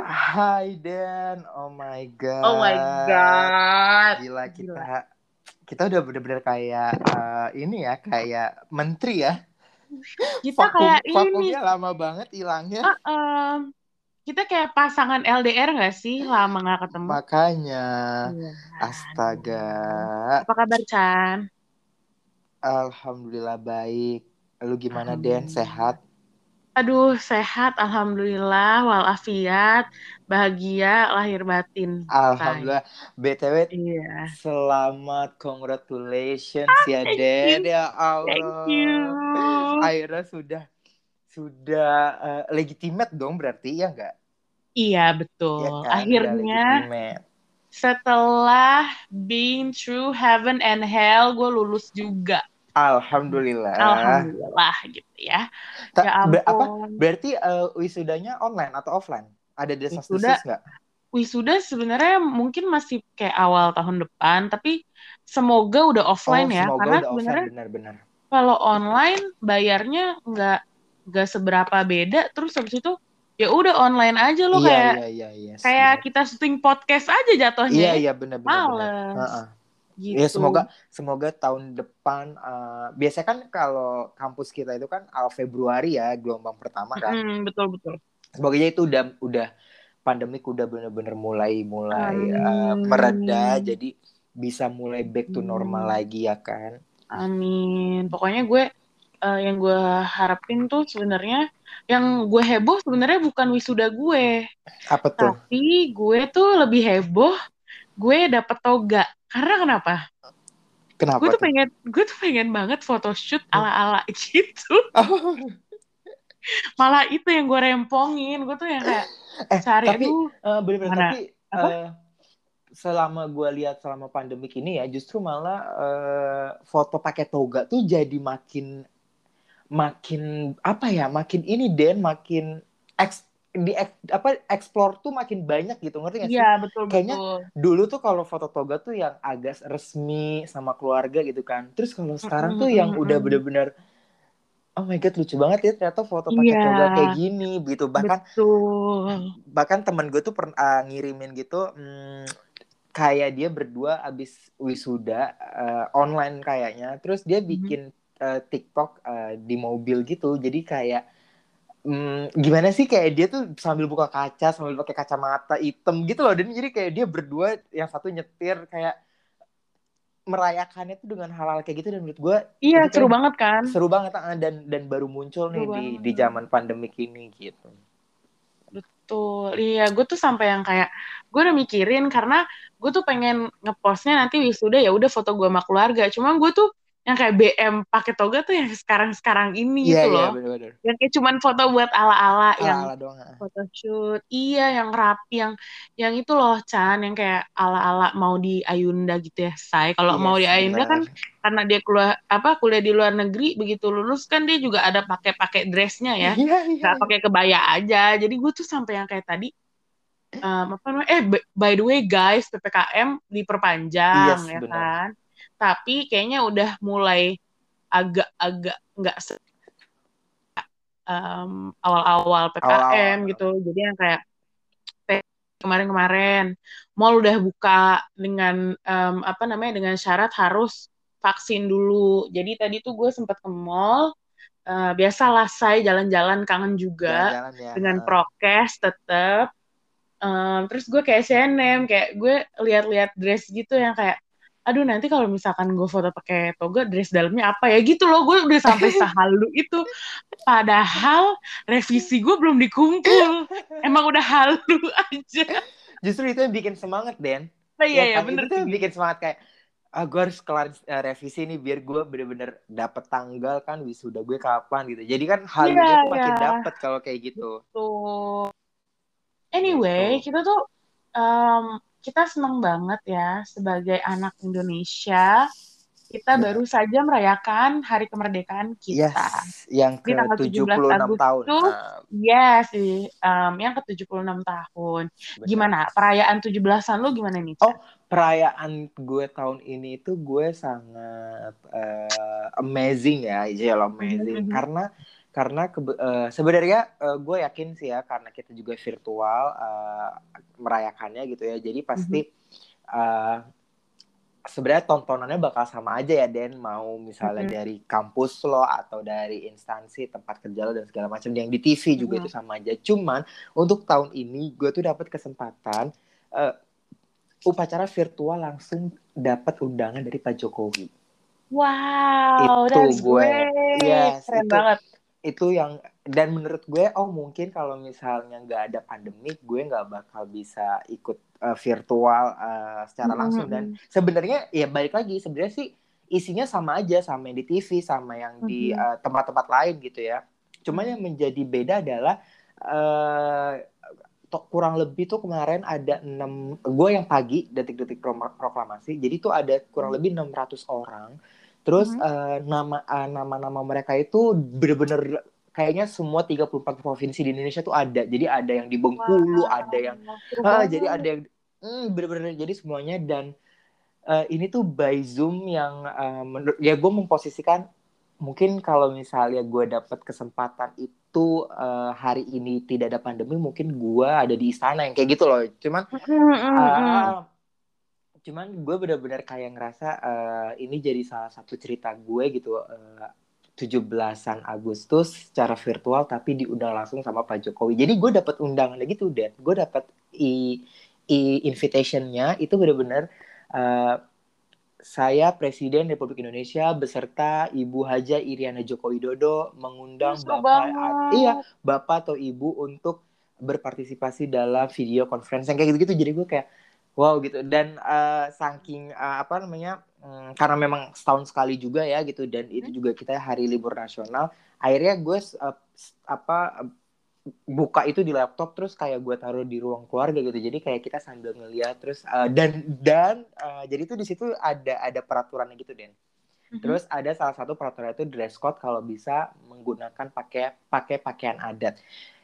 Hai Dan, oh my god. Oh my god. Gila kita Gila. kita udah bener-bener kayak eh, ini ya, kayak menteri ya. Kita Vakum, kayak ini. vakumnya lama banget hilangnya. Ah, em, kita kayak pasangan LDR gak sih? Lama gak ketemu. Makanya, Iya. astaga. Apa kabar Chan? Alhamdulillah baik. Lu gimana Den? Sehat? Aduh, sehat. Alhamdulillah. Walafiat. Bahagia. Lahir batin. Alhamdulillah. BTW Iya. selamat congratulations ya thank Den. you. Ya Allah. Thank you. Akhirnya sudah sudah eh, legitimate dong berarti ya enggak? Iya, Ya betul. kan? Udah Akhirnya setelah being through heaven and hell, gue lulus juga. Alhamdulillah. Alhamdulillah gitu ya. Ta- Ya ber- apa? Berarti eh, wisudanya online atau offline? Ada desas-desus Wisuda nggak? wisuda sebenarnya mungkin masih kayak awal tahun depan, tapi semoga udah Oh, offline ya. semoga Karena sebenarnya kalau online bayarnya nggak nggak seberapa beda. Terus habis itu ya udah online aja loh Iya, kayak iya, iya, iya. kayak benar. kita syuting podcast aja jatuhnya. Iya, ya. iya, benar-benar benar. Males Heeh. Gitu. Ya semoga semoga tahun depan eh, biasanya kan kalau kampus kita itu kan awal Februari ya gelombang pertama kan. Mm-mm, betul betul. Semoga aja itu udah udah pandemik udah bener-bener mulai mulai Amin. mereda jadi bisa mulai back to normal Amin. lagi ya kan. Amin. Pokoknya gue eh, yang gue harapin tuh sebenarnya yang gue heboh sebenarnya bukan wisuda gue, Apa tuh? tapi gue tuh lebih heboh gue dapet toga. Karena kenapa? Kenapa Gue tuh tuh? pengen gue tuh pengen banget photoshoot ala-ala gitu. Oh, Malah itu yang gue rempongin. Gue tuh yang kayak eh cari tapi aduh eh, bener-bener mana tapi apa? eh, selama gue lihat selama pandemik ini ya justru malah eh, foto pakai toga tuh jadi makin makin apa ya makin ini Den makin eks, di apa explore tuh makin banyak gitu ngerti gak sih? Iya betul Kayaknya betul. dulu tuh kalau foto toga tuh yang agak resmi sama keluarga gitu kan. Terus kalau sekarang tuh yang udah bener-bener oh my god lucu banget ya ternyata foto pakai Iya toga kayak gini gitu. Bahkan betul. bahkan temen gue tuh pernah ngirimin gitu hmm, kayak dia berdua abis wisuda eh, online kayaknya. Terus dia Mhm. bikin eh, TikTok eh, di mobil gitu. Jadi kayak hmm, gimana sih kayak dia tuh sambil buka kaca sambil pakai kacamata hitam gitu loh dan jadi kayak dia berdua yang satu nyetir kayak merayakannya tuh dengan hal-hal kayak gitu dan menurut gue Iya seru kayak banget kan? seru banget ah, dan dan baru muncul Seru nih di di banget. zaman pandemik ini gitu. Betul. Iya, gue tuh sampai yang kayak gue udah mikirin karena gue tuh pengen ngepostnya nanti wisuda ya udah foto gue sama keluarga. Cuma gue tuh yang kayak BM pakai toga tuh yang sekarang-sekarang ini Iya gitu iya loh. benar-benar. Yang kayak cuman foto buat ala-ala yang Ala-ala doang. ah. photoshoot. Iya, yang rapi yang yang itu loh Chan yang kayak ala-ala mau di Ayunda gitu ya, Say. Kalau mau di Yes, Ayunda kan karena dia keluar apa kuliah di luar negeri begitu lulus kan dia juga ada pakai-pakai dressnya ya. Iya iya. nggak pakai kebaya aja. Jadi gue tuh sampai yang kayak tadi um, apa namanya? Eh by the way guys, PPKM diperpanjang Yes, ya benar. kan. Tapi kayaknya udah mulai agak-agak nggak um, awal-awal PPKM Awal-awal. gitu. Jadi yang kayak kemarin-kemarin mall udah buka dengan um, apa namanya dengan syarat harus vaksin dulu. Jadi tadi tuh gue sempat ke mall Eh, biasalah saya jalan-jalan kangen juga Jalan-jalan ya. dengan prokes tetap. Em, terus gue kayak SNM, kayak gue lihat-lihat dress gitu yang kayak, aduh nanti kalau misalkan gue foto pakai toga, dress dalamnya apa ya gitu loh. Gue udah sampai sehalu itu. Padahal revisi gue belum dikumpul. Emang udah halu aja. Justru itu yang bikin semangat Den. Nah, Ya iya ya kan bener itu yang bikin semangat kayak ah gue harus kelar eh, revisi nih biar gue bener-bener dapet tanggal kan wisuda gue kapan gitu. Jadi kan halunya tuh iya. makin dapet kalau kayak gitu. Tuh. Anyway, Gitu. kita tuh em, kita seneng banget ya sebagai anak Indonesia. Kita Benar. baru saja merayakan Hari Kemerdekaan Yes, kita. yang Di ke tanggal 76 17 tahun. Ah, yes, di em, yang ke 76 tahun. benar. Gimana? Perayaan 17-an lu gimana nih, Oh, perayaan gue tahun ini itu gue sangat eh, amazing ya, Jel amazing Mhm. karena karena uh, sebenarnya uh, gue yakin sih ya karena kita juga virtual uh, merayakannya gitu ya. Jadi pasti mm-hmm. uh, sebenarnya tontonannya bakal sama aja ya Den. Mau misalnya mm-hmm. dari kampus lo atau dari instansi tempat kerja lo dan segala macam. Yang di TV juga mm-hmm. itu sama aja. Cuman untuk tahun ini gue tuh dapat kesempatan uh, upacara virtual langsung dapat undangan dari Pak Jokowi. Wow, itu gue, yes, keren itu, banget itu yang dan menurut gue oh mungkin kalau misalnya nggak ada pandemik gue nggak bakal bisa ikut uh, virtual uh, secara langsung. Mm -hmm. dan sebenarnya ya balik lagi sebenarnya sih isinya sama aja sama yang di TV sama yang di uh, tempat-tempat lain gitu ya. Cuma yang menjadi beda adalah uh, kurang lebih tuh kemarin ada enam gue yang pagi detik-detik proklamasi jadi tuh ada kurang lebih 600 orang Terus mm -hmm. uh, nama uh, nama-nama mereka itu bener-bener kayaknya semua 34 provinsi di Indonesia tuh ada. Jadi ada yang di Bengkulu, wow. ada yang uh, jadi ada yang mm, bener-bener jadi semuanya dan uh, ini tuh by Zoom yang uh, menurut ya gue memposisikan mungkin kalau misalnya gue dapat kesempatan itu uh, hari ini tidak ada pandemi mungkin gue ada di istana yang kayak gitu loh cuman uh, cuman gue bener-bener kayak ngerasa uh, ini jadi salah satu cerita gue gitu uh, 17-an Agustus secara virtual tapi diundang langsung sama Pak Jokowi. Jadi gue dapat undangan gitu dan gue dapat i, i invitationnya itu bener-bener uh, saya Presiden Republik Indonesia beserta Ibu Haja Iriana Joko Widodo mengundang Bapak iya Bapak atau Ibu untuk berpartisipasi dalam video conference yang kayak gitu-gitu. Jadi gue kayak wow gitu. Dan uh, saking uh, apa namanya um, karena memang setahun sekali juga ya gitu. Dan itu hmm. juga kita hari libur nasional. Akhirnya gue uh, apa buka itu di laptop terus kayak gue taruh di ruang keluarga gitu. Jadi kayak kita sambil ngeliat terus uh, dan dan uh, jadi itu di situ ada ada peraturannya gitu den. Mm-hmm. terus ada salah satu peraturan itu dress code kalau bisa menggunakan pakai pakai pakaian adat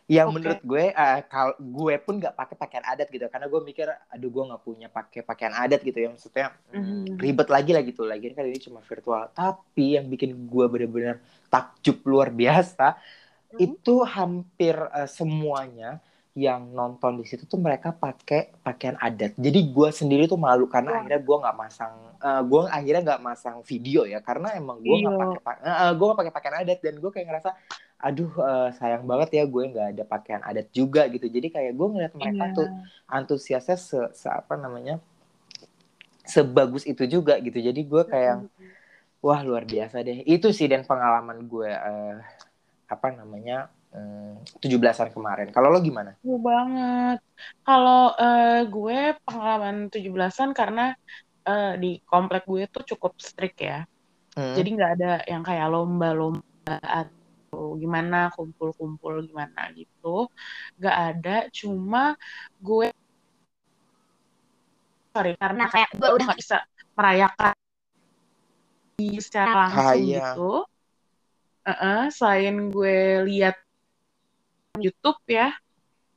yang okay. menurut gue uh, kal gue pun nggak pakai pakaian adat gitu karena gue mikir aduh gue nggak punya pakai pakaian adat gitu ya maksudnya mm. ribet lagi lah gitu lagi kan ini cuma virtual tapi yang bikin gue bener-bener takjub luar biasa mm. itu hampir uh, semuanya yang nonton di situ tuh mereka pakai pakaian adat. Jadi gue sendiri tuh malu karena Wah. akhirnya gue nggak masang, uh, eh, gue akhirnya nggak masang video ya karena emang gue nggak pakai, uh, gue nggak pakai pakaian adat dan gue kayak ngerasa aduh uh, sayang banget ya gue nggak ada pakaian adat juga gitu. Jadi kayak gue ngeliat mereka yeah. tuh antusiasnya se, se apa namanya sebagus itu juga gitu. Jadi gue kayak wah luar biasa deh. Itu sih dan pengalaman gue uh, apa namanya tujuh belasan kemarin. Kalau lo gimana? Gue banget. Kalau uh, gue pengalaman tujuh belasan karena uh, di komplek gue tuh cukup strict ya. Hmm. jadi nggak ada yang kayak lomba-lomba gimana kumpul-kumpul gimana gitu nggak ada cuma gue sorry karena kayak gue udah nggak bisa merayakan secara langsung Kaya. gitu uh -uh, selain gue lihat YouTube ya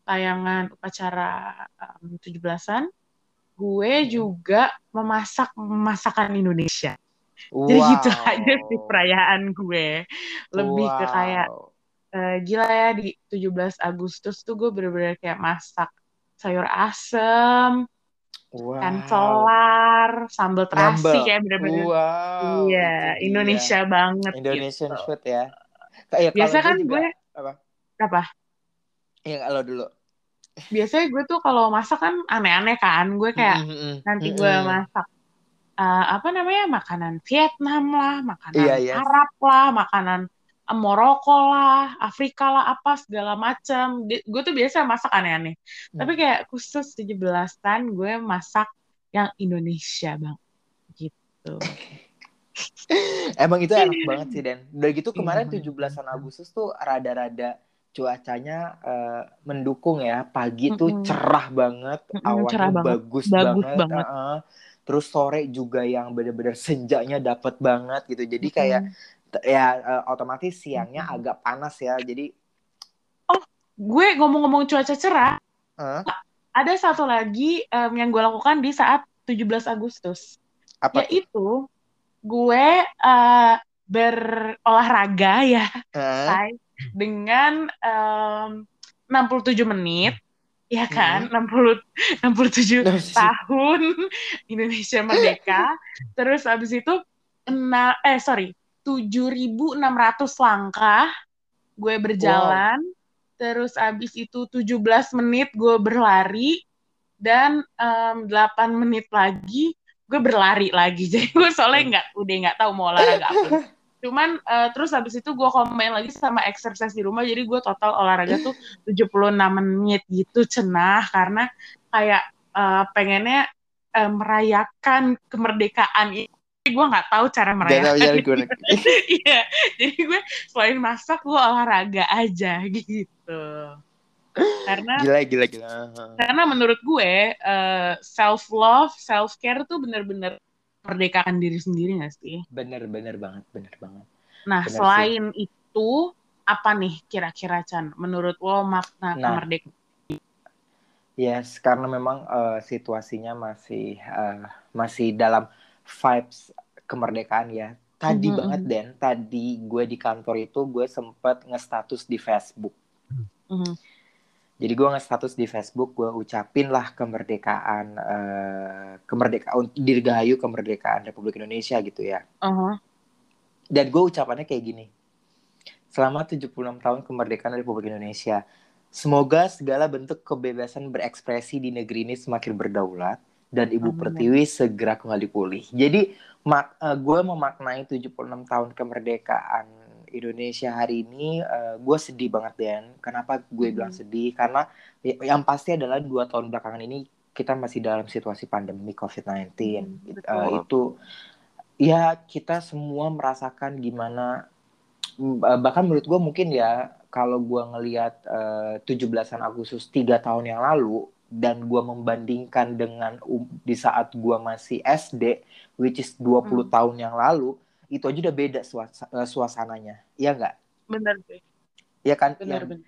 tayangan upacara um, 17-an gue hmm. juga memasak masakan Indonesia Wow. Jadi gitu aja sih perayaan gue. Lebih wow. ke kayak uh, gila ya di 17 Agustus tuh gue bener-bener kayak masak sayur asem, wow. sambal terasi kayak bener-bener. Wow. Iya, Indonesia iya. banget Indonesian gitu. food ya. Kayak Biasa kan juga, gue apa? Apa? Ya kalau dulu. Biasanya gue tuh kalau masak kan aneh-aneh kan. Gue kayak mm -hmm. nanti gue masak uh, apa namanya makanan Vietnam lah, makanan iya, yes. Arab lah, makanan Moroko lah, Afrika lah, apa segala macam. Gue tuh biasa masak aneh-aneh. Hmm. Tapi kayak khusus 17-an gue masak yang Indonesia, Bang. Gitu. Emang itu enak banget sih, Dan. Udah gitu kemarin 17-an iya. Agustus tuh rada-rada cuacanya uh, mendukung ya. Pagi mm -hmm. tuh cerah banget, awannya cerah banget. bagus, bagus banget. banget. Uh, terus sore juga yang bener-bener senjanya dapat banget gitu jadi kayak hmm. ya uh, otomatis siangnya hmm. agak panas ya jadi oh gue ngomong-ngomong cuaca cerah huh? ada satu lagi um, yang gue lakukan di saat 17 Agustus apa yaitu gue uh, berolahraga ya huh? dengan um, 67 menit ya kan? Hmm. 60 67 tahun Indonesia merdeka. Terus abis itu ena, eh sorry 7.600 langkah gue berjalan. Wow. terus abis itu 17 menit gue berlari dan um, 8 menit lagi gue berlari lagi. Jadi gue soalnya nggak udah nggak tahu mau olahraga apa Cuman uh, terus habis itu gue komen lagi sama exercise di rumah, jadi gue total olahraga tuh 76 menit gitu cenah karena kayak uh, pengennya uh, merayakan kemerdekaan ini. Gue nggak tahu cara merayakan. Iya, jadi gue selain masak gue olahraga aja gitu. Karena gila gila gila. Karena menurut gue uh, self love, self care tuh bener-bener merdekakan diri sendiri gak sih? Bener, bener banget, bener banget. Nah, bener selain sih. itu, apa nih kira-kira Chan? Menurut lo makna nah, kemerdekaan? Yes, karena memang uh, situasinya masih uh, masih dalam vibes kemerdekaan ya. Tadi mm -hmm. banget Den, tadi gue di kantor itu gue sempet nge-status di Facebook. Mm -hmm jadi gue nge-status di Facebook gue ucapin lah kemerdekaan uh, kemerdekaan dirgahayu kemerdekaan Republik Indonesia gitu ya uh-huh. dan gue ucapannya kayak gini selama 76 tahun kemerdekaan Republik Indonesia semoga segala bentuk kebebasan berekspresi di negeri ini semakin berdaulat dan Ibu Pertiwi segera kembali pulih. Jadi mak uh, gue memaknai 76 tahun kemerdekaan Indonesia hari ini uh, eh, gue sedih banget Dan. Kenapa gue hmm. bilang sedih? Karena ya, yang pasti adalah dua tahun belakangan ini kita masih dalam situasi pandemi COVID-19. Hmm, uh, itu ya kita semua merasakan gimana uh, bahkan menurut gue mungkin ya kalau gue ngelihat uh, 17 Agustus tiga tahun yang lalu dan gue membandingkan dengan um, di saat gue masih SD which is 20 hmm. tahun yang lalu itu aja udah beda eh, suasananya. Iya nggak? Bener sih Iya kan? Bener, yang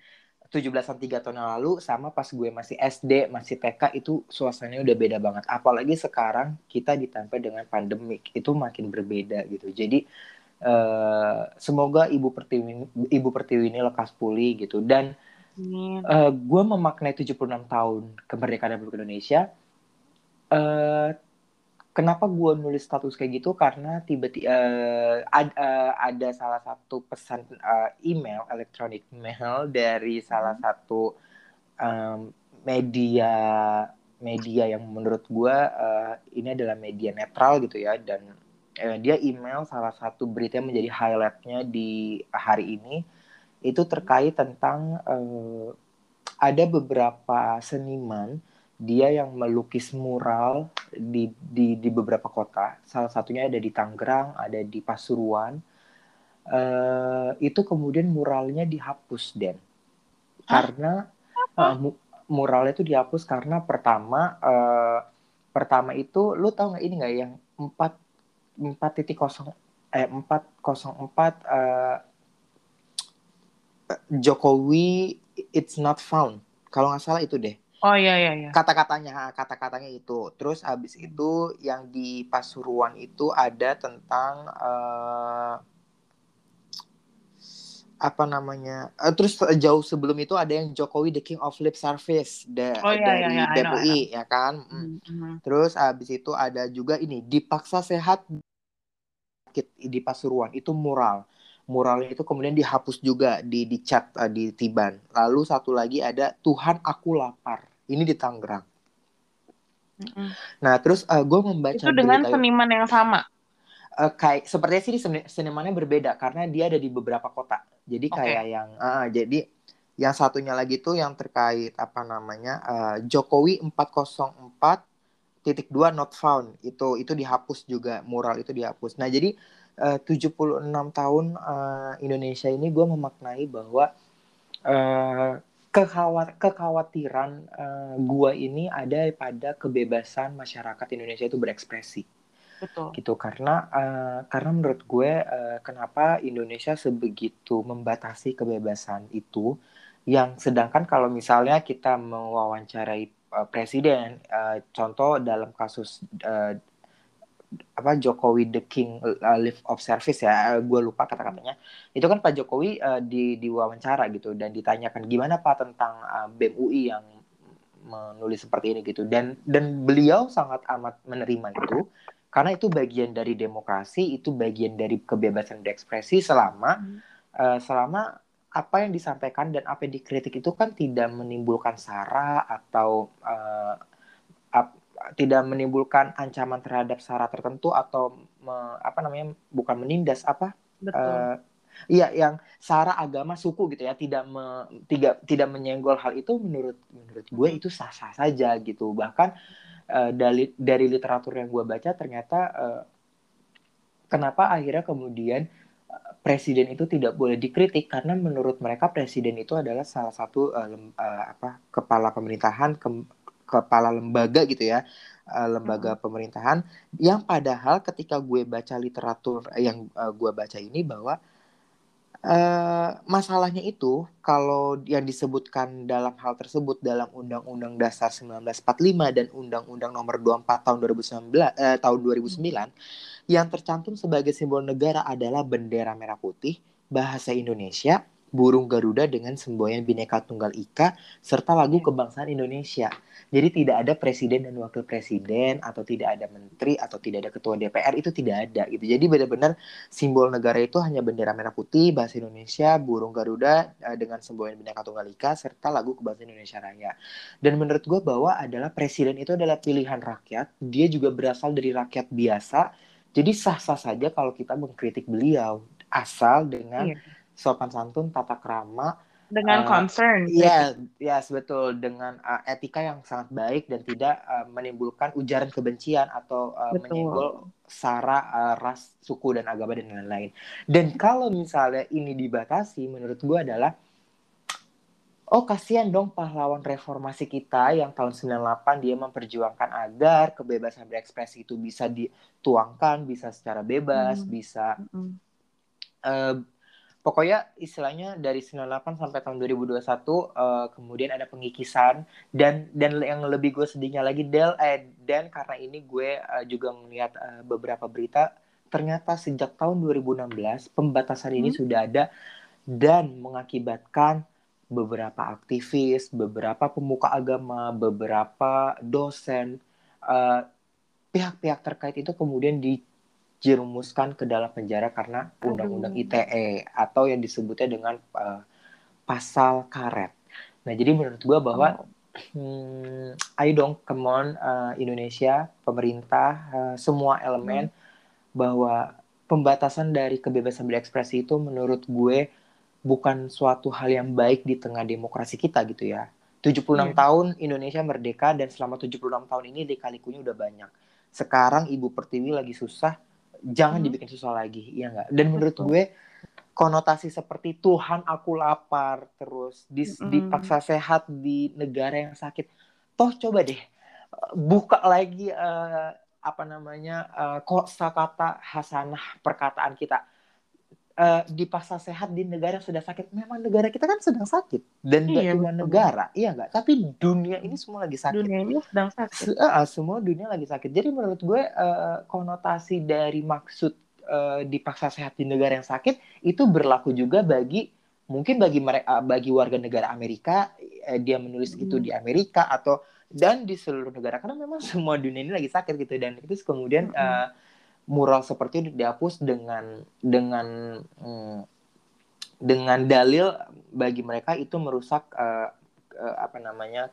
tujuh belasan tiga tahun yang lalu sama pas gue masih SD masih TK itu suasananya udah beda banget. Apalagi sekarang kita ditempel dengan pandemik. Itu makin berbeda gitu. Jadi uh, semoga ibu pertiwi ibu pertiwi ini lekas pulih gitu. Dan uh, gue memaknai 76 tahun kemerdekaan Republik Indonesia uh, kenapa gue nulis status kayak gitu? Karena tiba-tiba uh, ad, uh, ada salah satu pesan uh, email elektronik mail dari salah hmm. satu um, media media yang menurut gue uh, ini adalah media netral gitu ya. Dan uh, dia email salah satu berita yang menjadi highlightnya di hari ini. Itu terkait tentang uh, ada beberapa seniman dia yang melukis mural di, di di beberapa kota. Salah satunya ada di Tangerang, ada di Pasuruan. Uh, itu kemudian muralnya dihapus, Den. Karena uh, mu muralnya itu dihapus karena pertama uh, pertama itu lu tahu nggak ini nggak yang empat empat titik kosong eh empat kosong empat Jokowi it's not found kalau nggak salah itu deh Oh iya iya iya. Kata-katanya, kata-katanya itu. Terus habis itu yang di Pasuruan itu ada tentang uh, apa namanya? Uh, terus jauh sebelum itu ada yang Jokowi the King of Lip Service da oh, iya, dari iya, iya, DPI ya kan. Mm -hmm. Terus habis itu ada juga ini dipaksa sehat di Pasuruan itu mural muralnya itu kemudian dihapus juga di di chat uh, di Tiban. Lalu satu lagi ada Tuhan aku lapar ini di Tangerang. Mm-hmm. Nah, terus uh, eh, gue membaca itu dengan berita, seniman yang sama. Uh, kayak sepertinya sih senimannya berbeda karena dia ada di beberapa kota. Jadi okay. kayak yang uh, jadi yang satunya lagi tuh yang terkait apa namanya uh, Jokowi 404 titik dua not found itu itu dihapus juga mural itu dihapus. Nah jadi uh, 76 tahun uh, Indonesia ini gue memaknai bahwa uh, kekhawat kekhawatiran uh, gua ini ada pada kebebasan masyarakat Indonesia itu berekspresi. Betul. Gitu karena uh, karena menurut gue uh, kenapa Indonesia sebegitu membatasi kebebasan itu yang sedangkan kalau misalnya kita mewawancarai uh, presiden uh, contoh dalam kasus uh, apa Jokowi the King uh, Live of Service ya gue lupa kata-katanya. Itu kan Pak Jokowi uh, di di wawancara gitu dan ditanyakan gimana Pak tentang uh, BEM UI yang menulis seperti ini? Gitu. Dan dan beliau sangat amat menerima itu karena itu bagian dari demokrasi itu bagian dari kebebasan berekspresi selama hmm. uh, selama apa yang disampaikan dan apa yang dikritik itu kan tidak menimbulkan sara atau uh, tidak menimbulkan ancaman terhadap sara tertentu atau me, apa namanya bukan menindas apa Uh, iya yang sara agama suku gitu ya tidak me, tidak tidak menyenggol hal itu menurut menurut gue itu sah sah saja gitu. Bahkan uh, dari dari literatur yang gue baca ternyata uh, kenapa akhirnya kemudian presiden itu tidak boleh dikritik? Karena menurut mereka presiden itu adalah salah satu uh, uh, apa kepala pemerintahan ke, kepala lembaga gitu ya uh, lembaga hmm. pemerintahan yang padahal ketika gue baca literatur yang uh, gue baca ini bahwa Uh, masalahnya itu kalau yang disebutkan dalam hal tersebut dalam Undang-Undang Dasar 1945 dan Undang-Undang Nomor 24 tahun 2019 uh, tahun 2009 yang tercantum sebagai simbol negara adalah bendera merah putih, bahasa Indonesia, burung Garuda dengan semboyan Bhinneka Tunggal Ika serta lagu kebangsaan Indonesia. Jadi tidak ada presiden dan wakil presiden atau tidak ada menteri atau tidak ada ketua DPR itu tidak ada gitu. Jadi benar-benar simbol negara itu hanya bendera merah putih, bahasa Indonesia, burung Garuda uh, dengan semboyan Bhinneka Tunggal Ika serta lagu kebangsaan Indonesia Raya. Dan menurut gue bahwa adalah presiden itu adalah pilihan rakyat, dia juga berasal dari rakyat biasa. Jadi sah-sah saja kalau kita mengkritik beliau asal dengan iya sopan santun, tata krama, dengan uh, concern. Iya, ya yes, betul dengan uh, etika yang sangat baik dan tidak uh, menimbulkan ujaran kebencian atau uh, menyinggol sara uh, ras, suku dan agama dan lain-lain. Dan kalau misalnya ini dibatasi, menurut gue adalah oh kasihan dong pahlawan reformasi kita yang tahun 98 dia memperjuangkan agar kebebasan berekspresi itu bisa dituangkan, bisa secara bebas, hmm. bisa hmm. Uh, pokoknya istilahnya dari 98 sampai tahun 2021 uh, eh, kemudian ada pengikisan dan dan yang lebih gue sedihnya lagi Del eh dan karena ini gue uh, juga melihat uh, beberapa berita ternyata sejak tahun 2016 pembatasan hmm. ini sudah ada dan mengakibatkan beberapa aktivis, beberapa pemuka agama, beberapa dosen pihak-pihak uh, terkait itu kemudian di dijerumuskan ke dalam penjara karena undang-undang ITE atau yang disebutnya dengan uh, pasal karet. Nah, jadi menurut gue bahwa hmm, ayo dong, come on uh, Indonesia, pemerintah, uh, semua elemen hmm. bahwa pembatasan dari kebebasan berekspresi itu menurut gue bukan suatu hal yang baik di tengah demokrasi kita gitu ya. 76 yeah. tahun Indonesia merdeka dan selama 76 tahun ini lika-likunya udah banyak. Sekarang Ibu Pertiwi lagi susah, jangan hmm. dibikin susah lagi ya enggak dan menurut Betul. gue konotasi seperti Tuhan aku lapar terus dis, hmm. dipaksa sehat di negara yang sakit toh coba deh buka lagi uh, apa namanya uh, kata hasanah perkataan kita uh, dipaksa sehat di negara yang sudah sakit. Memang negara kita kan sedang sakit dan iya, cuma negara, iya nggak? Tapi dunia ini semua lagi sakit. Dunia ini sedang sakit. Uh, semua dunia lagi sakit. Jadi menurut gue uh, konotasi dari maksud uh, dipaksa sehat di negara yang sakit itu berlaku juga bagi mungkin bagi mereka bagi warga negara Amerika eh, dia menulis hmm. itu di Amerika atau dan di seluruh negara karena memang semua dunia ini lagi sakit gitu dan itu kemudian hmm. uh, mural seperti itu dihapus dengan dengan hmm, dengan dalil bagi mereka itu merusak uh, uh, apa namanya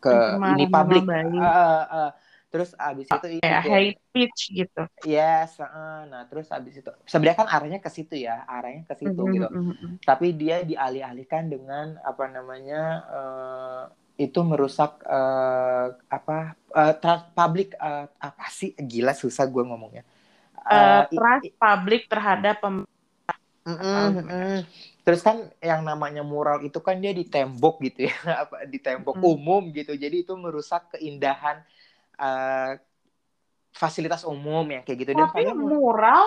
ke, ini publik. uh, uh, terus abis itu kayak hate speech gitu. Yes uh, nah terus abis itu sebenarnya kan arahnya ke situ ya arahnya ke situ mm -hmm. gitu tapi dia dialih-alihkan dengan apa namanya uh, itu merusak uh, apa uh, publik uh, apa sih? Gila susah gue ngomongnya uh, trust publik terhadap Mm -mm, Terus kan yang namanya mural itu kan dia di tembok gitu ya, apa di tembok mm. umum gitu. Jadi itu merusak keindahan uh, fasilitas umum yang kayak gitu. Tapi Dan mural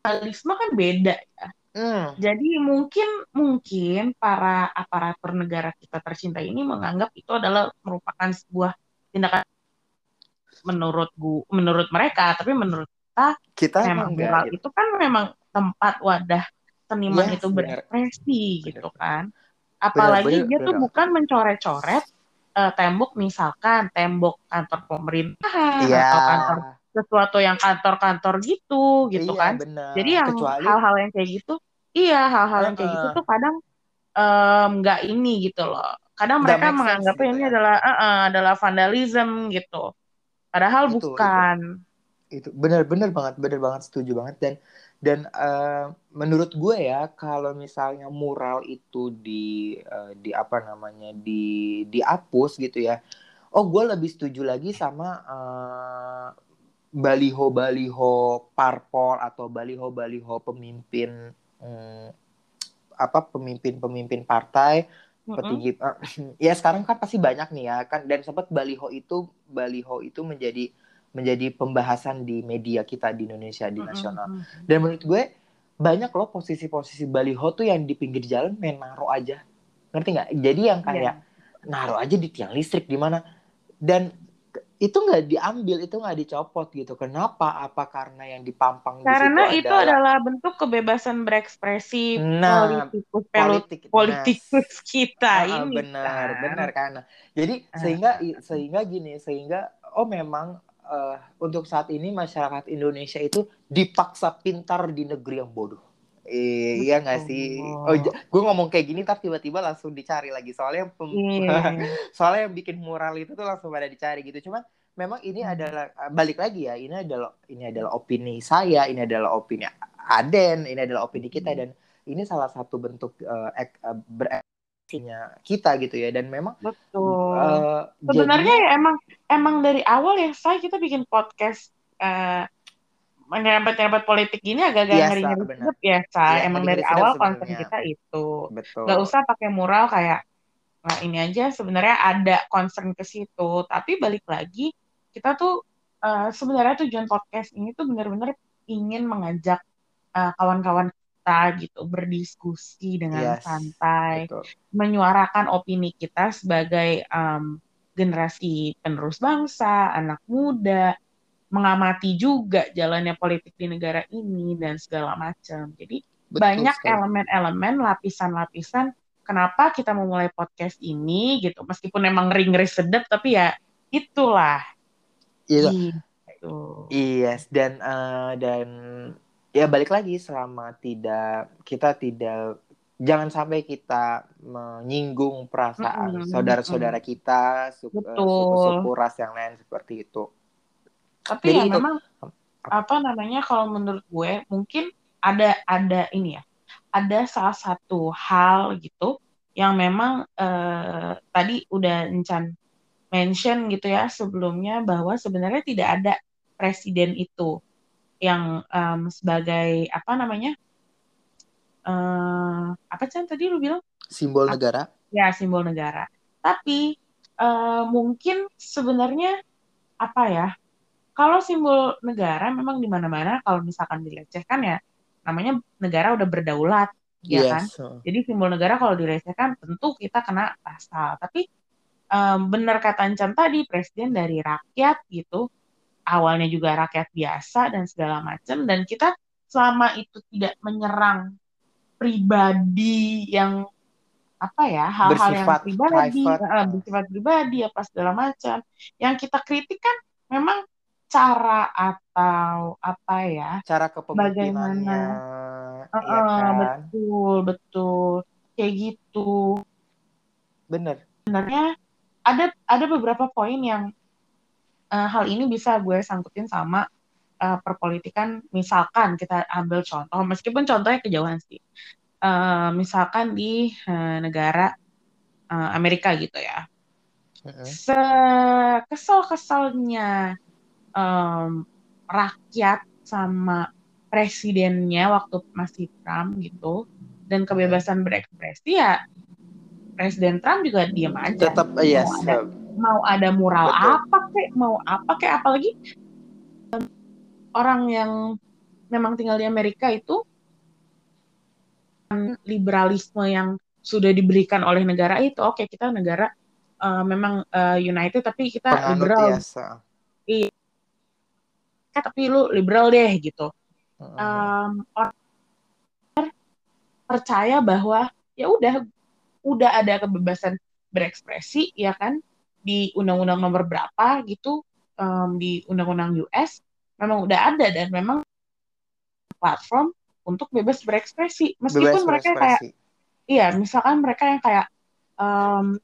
realisme kan beda ya. Mm. Jadi mungkin mungkin para aparatur negara kita tercinta ini menganggap itu adalah merupakan sebuah tindakan menurut gu menurut mereka, tapi menurut kita kita memang mural gitu. itu kan memang tempat wadah seniman Yes, itu benar. berekspresi gitu kan. Apalagi benar, dia tuh benar. bukan mencoret-coret eh, tembok misalkan tembok kantor pemerintahan Iya. atau kantor sesuatu yang kantor-kantor gitu gitu Iya, kan. benar. Jadi yang Kecuali hal-hal yang kayak gitu, iya hal-hal yang kayak gitu tuh kadang nggak ini gitu loh. Kadang mereka sense menganggapnya gitu ini ya. adalah eh, eh, adalah vandalism gitu. Padahal Itu, itu. bukan. Itu benar-benar banget benar banget setuju banget dan dan eh, menurut gue ya kalau misalnya mural itu di eh, di apa namanya di dihapus gitu ya oh gue lebih setuju lagi sama eh, baliho-baliho parpol atau baliho-baliho pemimpin hmm, apa pemimpin-pemimpin partai Mm-mm. petinggi eh, ya sekarang kan pasti banyak nih ya kan dan sempat baliho itu baliho itu menjadi menjadi pembahasan di media kita di Indonesia di nasional Mm-mm. dan menurut gue banyak loh posisi-posisi baliho tuh yang di pinggir jalan main naruh aja ngerti nggak jadi yang Iya. kayak naruh aja di tiang listrik di mana dan itu nggak diambil itu nggak dicopot gitu kenapa apa karena yang dipampang di Karena situ itu adalah bentuk kebebasan berekspresi Nah, politikus politik politikus kita Ah, ini benar kan. benar kan jadi Ah. sehingga sehingga gini sehingga oh memang eh, untuk saat ini masyarakat Indonesia itu dipaksa pintar di negeri yang bodoh Eh, iya nggak sih oh gue ngomong kayak gini ntar tiba-tiba langsung dicari lagi soalnya yang pem- Iya. soalnya yang bikin mural itu tuh langsung pada dicari gitu cuman memang ini Hmm. adalah balik lagi ya ini adalah ini adalah opini saya ini adalah opini Aden ini adalah opini kita Hmm. dan ini salah satu bentuk eh, ek, eh, berekspresinya kita gitu ya dan memang Betul. eh, Sebenarnya jadinya- ya emang emang dari awal ya saya kita bikin podcast eh menyerempet-nyerempet politik gini agak-agak Iya, Sa, ngeri-ngeri benar. sedep ya, Sa. Iya, Emang dari awal sebenarnya. kita itu. betul Gak usah pakai mural kayak nah ini aja sebenarnya ada concern ke situ. Tapi balik lagi kita tuh eh, sebenarnya tujuan podcast ini tuh benar-benar ingin mengajak kawan-kawan kita gitu berdiskusi dengan Yes, santai, betul menyuarakan opini kita sebagai em, generasi penerus bangsa, anak muda, mengamati juga jalannya politik di negara ini dan segala macam. Jadi betul banyak sekali. elemen-elemen, lapisan-lapisan kenapa kita memulai podcast ini gitu. Meskipun emang ngeri-ngeri sedap, tapi ya itulah. Iya, Gitu. Yes, dan eh, dan ya balik lagi selama tidak kita tidak jangan sampai kita menyinggung perasaan saudara-saudara kita, su- eh, Betul. suku-suku ras yang lain seperti itu. Tapi Jadi ya itu- memang apa namanya kalau menurut gue mungkin ada ada ini ya. Ada salah satu hal gitu yang memang eh, tadi udah Encan mention gitu ya sebelumnya bahwa sebenarnya tidak ada presiden itu yang em, sebagai apa namanya eh apa Chan tadi lu bilang Simbol negara. ya simbol negara. Tapi eh, mungkin sebenarnya apa ya? Kalau simbol negara memang di mana-mana kalau misalkan dilecehkan ya namanya negara udah berdaulat, ya kan? Yes. eh, Jadi simbol negara kalau dilecehkan tentu kita kena pasal. Tapi em, benar kata Encan tadi presiden dari rakyat gitu. Awalnya juga rakyat biasa dan segala macam dan kita selama itu tidak menyerang pribadi yang apa ya hal-hal yang pribadi private. eh, bersifat pribadi apa segala macam yang kita kritik kan memang cara atau apa ya Cara kepemimpinannya, Eh, ya kan? betul betul kayak gitu Bener. sebenarnya ada ada beberapa poin yang eh, hal ini bisa gue sangkutin sama eh, perpolitikan misalkan kita ambil contoh meskipun contohnya kejauhan sih Eh, misalkan di eh, negara eh, Amerika gitu ya Mm-mm. sekesal-kesalnya em, rakyat sama presidennya waktu masih Trump gitu dan kebebasan berekspresi ya Presiden Trump juga diam aja Tetap yes. Ada- mau ada mural Betul. apa kek mau apa kek apalagi em, orang yang memang tinggal di Amerika itu em, liberalisme yang sudah diberikan oleh negara itu oke kita negara eh, memang eh, united tapi kita Penganut liberal yes. eh. rakyat tapi lu liberal deh gitu um, orang percaya bahwa ya udah udah ada kebebasan berekspresi ya kan di undang-undang nomor berapa gitu um, di undang-undang US memang udah ada dan memang platform untuk bebas berekspresi. Meskipun bebas mereka kayak iya misalkan mereka yang kayak um,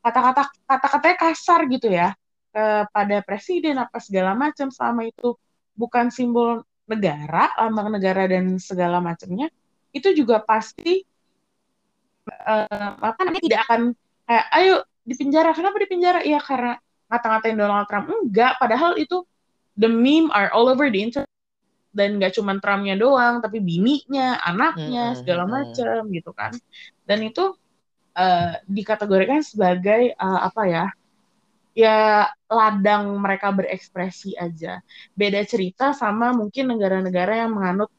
kata-kata kata-katanya kasar gitu ya kepada presiden apa segala macam selama itu bukan simbol negara lambang negara dan segala macamnya itu juga pasti uh, apa namanya tidak akan kayak ayo di penjara kenapa di penjara iya karena ngata-ngatain Donald Trump. Enggak padahal itu the meme are all over the internet. Dan nggak cuma Trumpnya doang tapi bininya anaknya segala macam gitu kan. Dan itu uh, dikategorikan sebagai uh, apa ya ya ladang mereka berekspresi aja. Beda cerita sama mungkin negara-negara yang menganut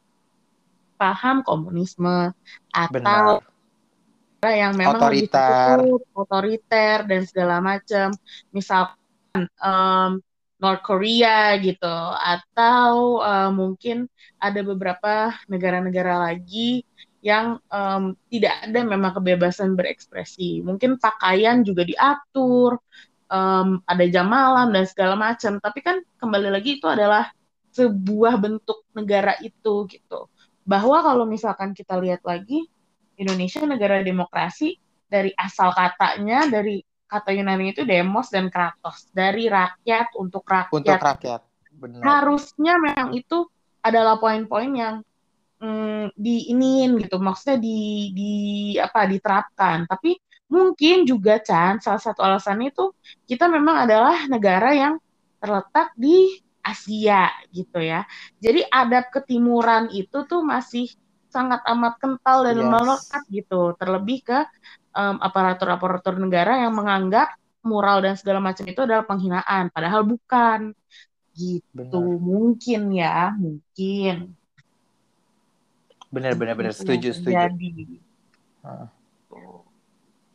paham komunisme atau Benar yang memang otoriter, otoriter dan segala macam. Misalkan um, North Korea gitu, atau uh, mungkin ada beberapa negara-negara lagi yang um, tidak ada memang kebebasan berekspresi. Mungkin pakaian juga diatur, um, ada jam malam dan segala macam. Tapi kan kembali lagi itu adalah sebuah bentuk negara itu gitu. Bahwa kalau misalkan kita lihat lagi Indonesia negara demokrasi dari asal katanya dari kata Yunani itu demos dan kratos dari rakyat untuk rakyat. Untuk rakyat. Benar. Harusnya memang itu adalah poin-poin yang mm, diinin gitu, maksudnya di di apa diterapkan. Tapi mungkin juga Chan salah satu alasan itu kita memang adalah negara yang terletak di Asia gitu ya. Jadi adab ketimuran itu tuh masih sangat amat kental dan yes. melekat gitu. Terlebih ke um, aparatur-aparatur negara yang menganggap moral dan segala macam itu adalah penghinaan, padahal bukan. Gitu. Benar. Mungkin ya, mungkin. Benar benar benar setuju setuju. Jadi. Uh.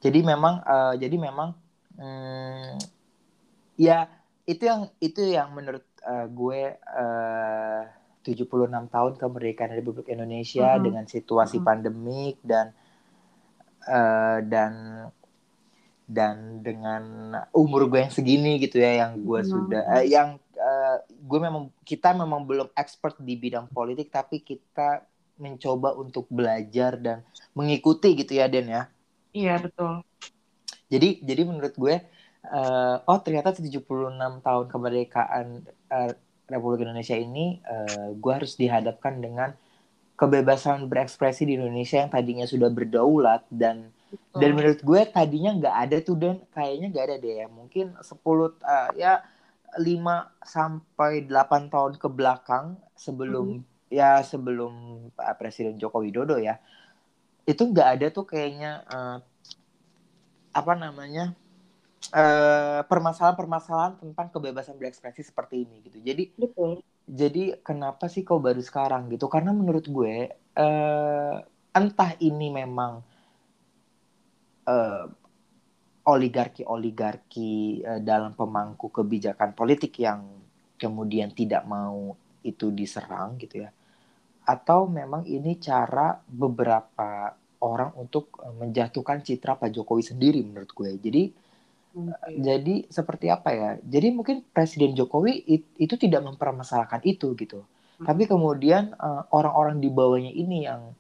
Jadi memang uh, jadi memang um, ya itu yang itu yang menurut uh, gue uh, 76 tahun kemerdekaan Republik Indonesia mm -hmm. dengan situasi mm -hmm. pandemik dan uh, dan dan dengan umur gue yang segini gitu ya yang gue mm -hmm. sudah uh, yang uh, gue memang kita memang belum expert di bidang politik tapi kita mencoba untuk belajar dan mengikuti gitu ya Den ya. Iya betul. Jadi jadi menurut gue uh, oh ternyata 76 tahun kemerdekaan uh, Republik Indonesia ini uh, gue harus dihadapkan dengan kebebasan berekspresi di Indonesia yang tadinya sudah berdaulat dan Betul. dan menurut gue tadinya nggak ada tuh dan kayaknya nggak ada deh ya mungkin 10 uh, ya 5 sampai 8 tahun ke belakang sebelum hmm. ya sebelum Pak Presiden Joko Widodo ya itu nggak ada tuh kayaknya uh, apa namanya permasalahan permasalahan-permasalahan tentang kebebasan berekspresi seperti ini gitu. Jadi Betul. Jadi kenapa sih kau baru sekarang gitu? Karena menurut gue uh, entah ini memang uh, oligarki-oligarki uh, dalam pemangku kebijakan politik yang kemudian tidak mau itu diserang gitu ya. Atau memang ini cara beberapa orang untuk menjatuhkan citra Pak Jokowi sendiri menurut gue. Jadi Okay. Jadi seperti apa ya? Jadi mungkin Presiden Jokowi it, itu tidak mempermasalahkan itu gitu. Hmm. Tapi kemudian uh, orang-orang di bawahnya ini yang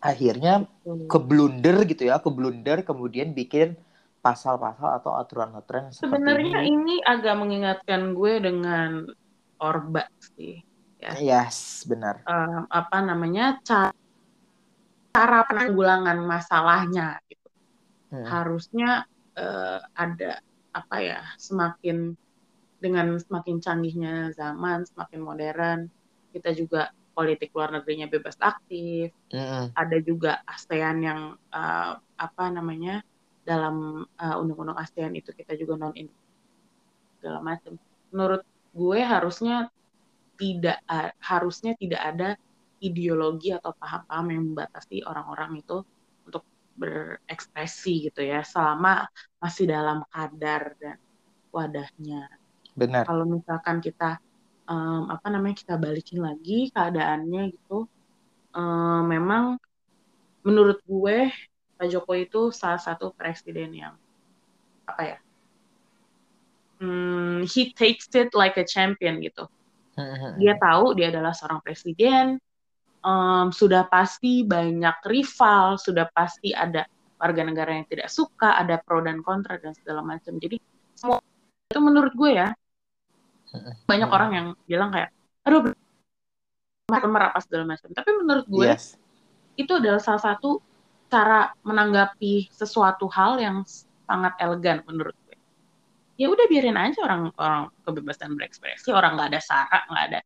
akhirnya hmm. keblunder gitu ya, keblunder kemudian bikin pasal-pasal atau aturan-aturan Sebenarnya ini. ini agak mengingatkan gue dengan Orba sih. Ya. Yes, benar. Uh, apa namanya cara cara penanggulangan masalahnya gitu. Hmm. Harusnya uh, ada apa ya semakin dengan semakin canggihnya zaman semakin modern kita juga politik luar negerinya bebas aktif mm. ada juga ASEAN yang uh, apa namanya dalam uh, undang-undang ASEAN itu kita juga non segala macam menurut gue harusnya tidak uh, harusnya tidak ada ideologi atau paham-paham yang membatasi orang-orang itu berekspresi gitu ya selama masih dalam kadar dan wadahnya. Benar. Kalau misalkan kita um, apa namanya kita balikin lagi keadaannya gitu um, memang menurut gue Pak Jokowi itu salah satu presiden yang apa ya hmm, he takes it like a champion gitu dia tahu dia adalah seorang presiden um, sudah pasti banyak rival sudah pasti ada warga negara yang tidak suka ada pro dan kontra dan segala macam. Jadi semua itu menurut gue ya. Banyak hmm. orang yang bilang kayak aduh lemar apa segala macam. Tapi menurut gue yes. itu adalah salah satu cara menanggapi sesuatu hal yang sangat elegan menurut gue. Ya udah biarin aja orang orang kebebasan berekspresi. Orang nggak ada sara nggak ada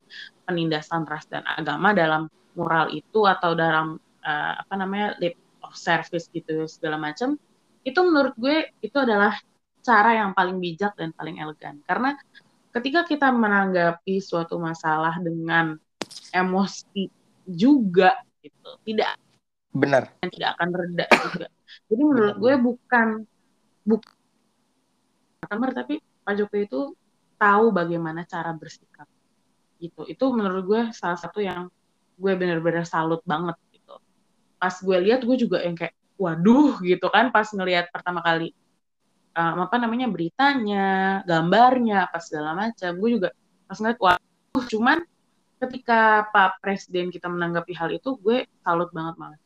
penindasan ras dan agama dalam moral itu atau dalam uh, apa namanya lip of service gitu segala macam itu menurut gue itu adalah cara yang paling bijak dan paling elegan. Karena ketika kita menanggapi suatu masalah dengan emosi juga gitu tidak benar. tidak akan reda juga. Jadi menurut gue bukan bukan kamar tapi Pak Jokowi itu tahu bagaimana cara bersikap gitu. Itu menurut gue salah satu yang gue benar-benar salut banget gitu pas gue lihat gue juga yang kayak waduh gitu kan pas ngelihat pertama kali um, apa namanya beritanya, gambarnya, apa segala macam. Gue juga pas ngeliat wah, cuman ketika Pak Presiden kita menanggapi hal itu, gue salut banget banget,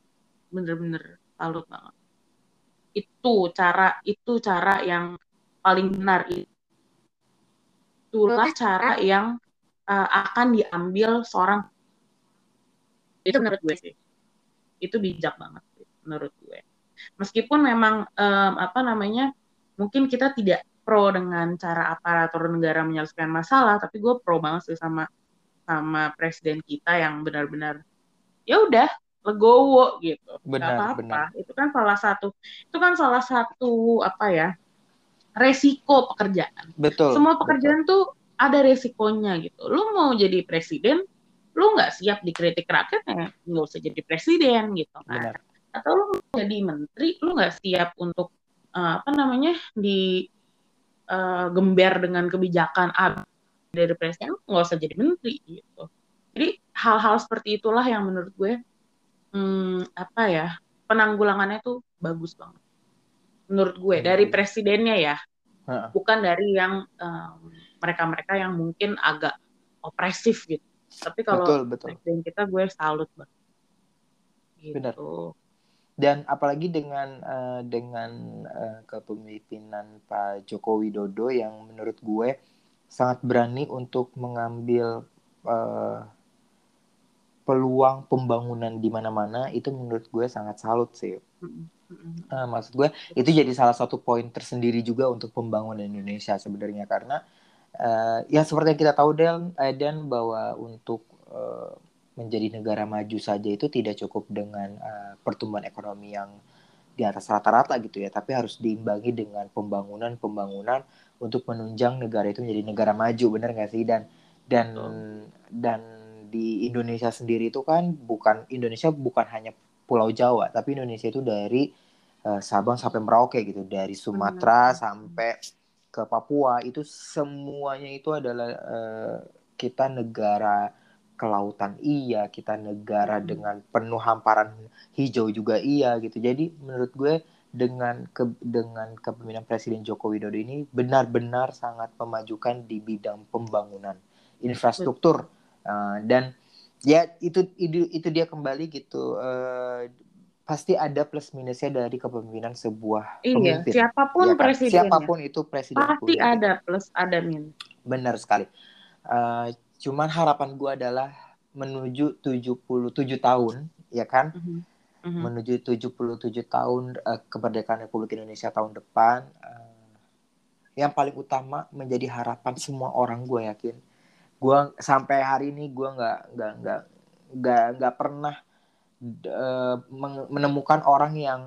bener-bener salut banget. Itu cara itu cara yang paling benar. Itulah cara yang uh, akan diambil seorang itu menurut gue sih. Itu bijak banget menurut gue. Meskipun memang um, apa namanya mungkin kita tidak pro dengan cara aparatur negara menyelesaikan masalah, tapi gue pro banget sih sama sama presiden kita yang benar-benar ya udah legowo gitu. Benar, apa-apa. Benar. Itu kan salah satu itu kan salah satu apa ya? resiko pekerjaan. Betul. Semua pekerjaan betul. tuh ada resikonya gitu. Lu mau jadi presiden, lu nggak siap dikritik rakyat ya nggak usah jadi presiden gitu kan. Benar. Atau lu jadi menteri, lu nggak siap untuk uh, apa namanya di uh, gember dengan kebijakan A dari presiden nggak usah jadi menteri gitu jadi hal-hal seperti itulah yang menurut gue hmm, apa ya penanggulangannya tuh bagus banget menurut gue hmm. dari presidennya ya bukan dari yang mereka-mereka um, yang mungkin agak opresif gitu tapi kalau betul, betul. kita gue salut banget gitu. Benar dan apalagi dengan uh, dengan uh, kepemimpinan Pak Joko Widodo yang menurut gue sangat berani untuk mengambil uh, peluang pembangunan di mana-mana itu menurut gue sangat salut sih. Uh, maksud gue itu jadi salah satu poin tersendiri juga untuk pembangunan Indonesia sebenarnya karena uh, ya seperti yang kita tahu Del, Dan bahwa untuk uh, menjadi negara maju saja itu tidak cukup dengan uh, pertumbuhan ekonomi yang di atas rata-rata gitu ya, tapi harus diimbangi dengan pembangunan-pembangunan untuk menunjang negara itu menjadi negara maju, benar nggak sih? Dan dan dan di Indonesia sendiri itu kan bukan Indonesia bukan hanya Pulau Jawa, tapi Indonesia itu dari uh, Sabang sampai Merauke gitu, dari Sumatera hmm. sampai ke Papua itu semuanya itu adalah uh, kita negara kelautan iya, kita negara hmm. dengan penuh hamparan hijau juga iya gitu. Jadi menurut gue dengan ke, dengan kepemimpinan Presiden Joko Widodo ini benar-benar sangat memajukan di bidang pembangunan infrastruktur uh, dan ya itu, itu itu dia kembali gitu uh, pasti ada plus minusnya dari kepemimpinan sebuah iya, pemimpin. siapa pun ya kan? presiden. Siapa pun itu presiden. Pasti ada plus ada minus. Benar sekali. Uh, Cuman harapan gue adalah menuju 77 tahun, ya kan? Mm -hmm. Menuju 77 tahun uh, kemerdekaan Republik Indonesia tahun depan. Uh, yang paling utama menjadi harapan semua orang gue yakin. Gue sampai hari ini gue nggak nggak nggak nggak nggak pernah uh, menemukan orang yang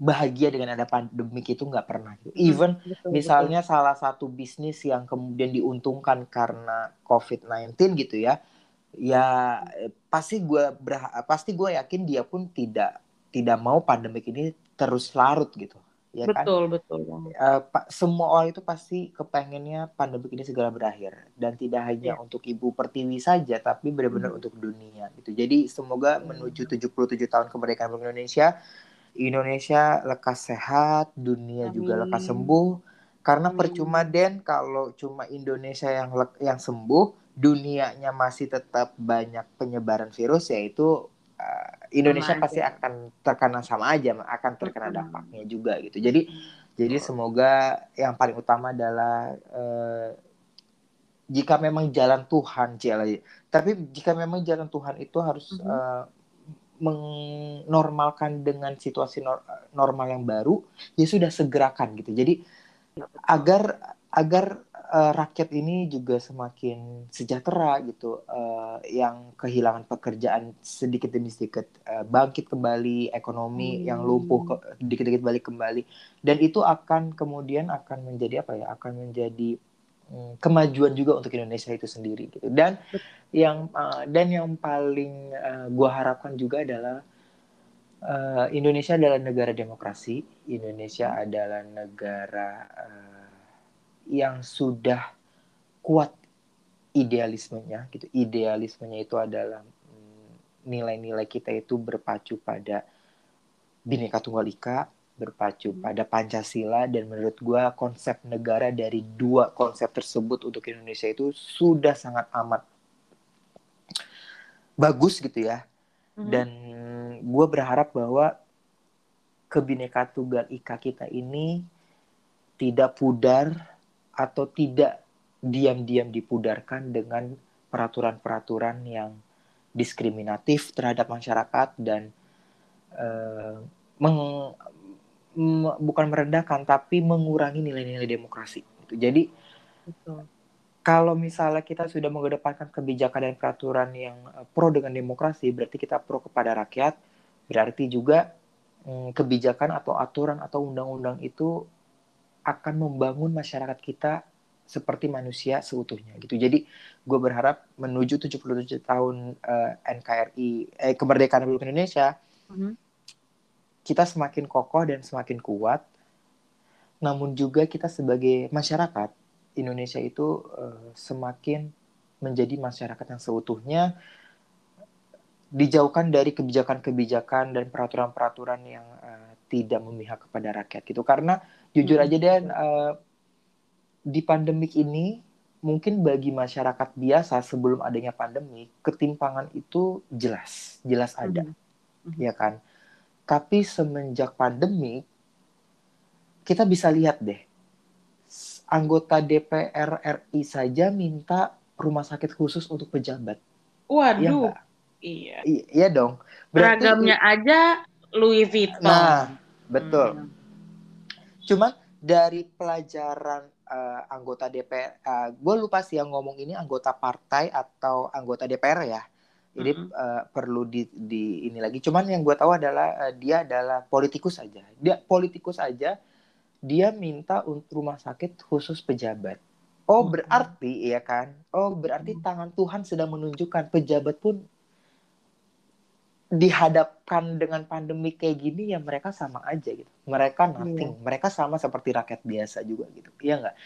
bahagia dengan ada pandemik itu nggak pernah gitu. Hmm, Even betul, misalnya betul. salah satu bisnis yang kemudian diuntungkan karena COVID-19 gitu ya, ya pasti gue pasti gue yakin dia pun tidak tidak mau pandemik ini terus larut gitu. Ya betul, kan? Betul, betul. Uh, semua orang itu pasti kepengennya pandemi ini segera berakhir dan tidak hanya yeah. untuk Ibu Pertiwi saja, tapi benar-benar mm. untuk dunia gitu. Jadi semoga mm. menuju 77 tahun kemerdekaan Indonesia, Indonesia lekas sehat, dunia Amin. juga lekas sembuh. Karena Amin. percuma Den kalau cuma Indonesia yang yang sembuh, dunianya masih tetap banyak penyebaran virus yaitu uh, Indonesia sama pasti aja. akan terkena sama aja akan terkena dampaknya juga gitu jadi hmm. jadi semoga yang paling utama adalah uh, jika memang jalan Tuhan Cila tapi jika memang jalan Tuhan itu harus mm -hmm. uh, menormalkan dengan situasi nor normal yang baru ya sudah segerakan gitu jadi ya, agar agar uh, rakyat ini juga semakin sejahtera gitu uh, yang kehilangan pekerjaan sedikit demi sedikit uh, bangkit kembali ekonomi hmm. yang lumpuh ke, dikit-dikit balik kembali dan itu akan kemudian akan menjadi apa ya akan menjadi um, kemajuan juga untuk Indonesia itu sendiri gitu dan yang uh, dan yang paling uh, gua harapkan juga adalah uh, Indonesia adalah negara demokrasi Indonesia hmm. adalah negara uh, yang sudah kuat idealismenya gitu idealismenya itu adalah mm, nilai-nilai kita itu berpacu pada bineka tunggal ika berpacu hmm. pada pancasila dan menurut gue konsep negara dari dua konsep tersebut untuk Indonesia itu sudah sangat amat bagus gitu ya hmm. dan gue berharap bahwa kebineka tunggal ika kita ini tidak pudar atau tidak diam-diam dipudarkan dengan peraturan-peraturan yang diskriminatif terhadap masyarakat dan uh, meng, bukan merendahkan tapi mengurangi nilai-nilai demokrasi. Jadi Betul. kalau misalnya kita sudah mengedepankan kebijakan dan peraturan yang eh, pro dengan demokrasi, berarti kita pro kepada rakyat, berarti juga um, kebijakan atau aturan atau undang-undang itu akan membangun masyarakat kita seperti manusia seutuhnya gitu. Jadi gue berharap menuju 77 tahun uh, eh, NKRI eh kemerdekaan Republik Indonesia mm-hmm. kita semakin kokoh dan semakin kuat. Namun juga kita sebagai masyarakat Indonesia itu uh, semakin menjadi masyarakat yang seutuhnya dijauhkan dari kebijakan-kebijakan dan peraturan-peraturan yang uh, tidak memihak kepada rakyat gitu karena jujur hmm. aja dan uh, di pandemik ini mungkin bagi masyarakat biasa sebelum adanya pandemi ketimpangan itu jelas jelas ada. Mm -hmm. ya kan? Tapi semenjak pandemi kita bisa lihat deh anggota DPR RI saja minta rumah sakit khusus untuk pejabat. Waduh. ya iya. Iya dong. Berarti, beragamnya aja Louis Vuitton. Nah betul. Hmm Cuman dari pelajaran uh, anggota DPR, uh, gue lupa sih yang ngomong ini anggota partai atau anggota DPR ya. Jadi mm -hmm. uh, perlu di, di ini lagi. Cuman yang gue tahu adalah uh, dia adalah politikus saja. Dia politikus saja. Dia minta untuk rumah sakit khusus pejabat. Oh berarti ya kan? Oh berarti tangan Tuhan sedang menunjukkan pejabat pun dihadapkan dengan pandemi kayak gini ya mereka sama aja gitu. Mereka iya. nothing. Yeah. mereka sama seperti rakyat biasa juga gitu. Iya nggak?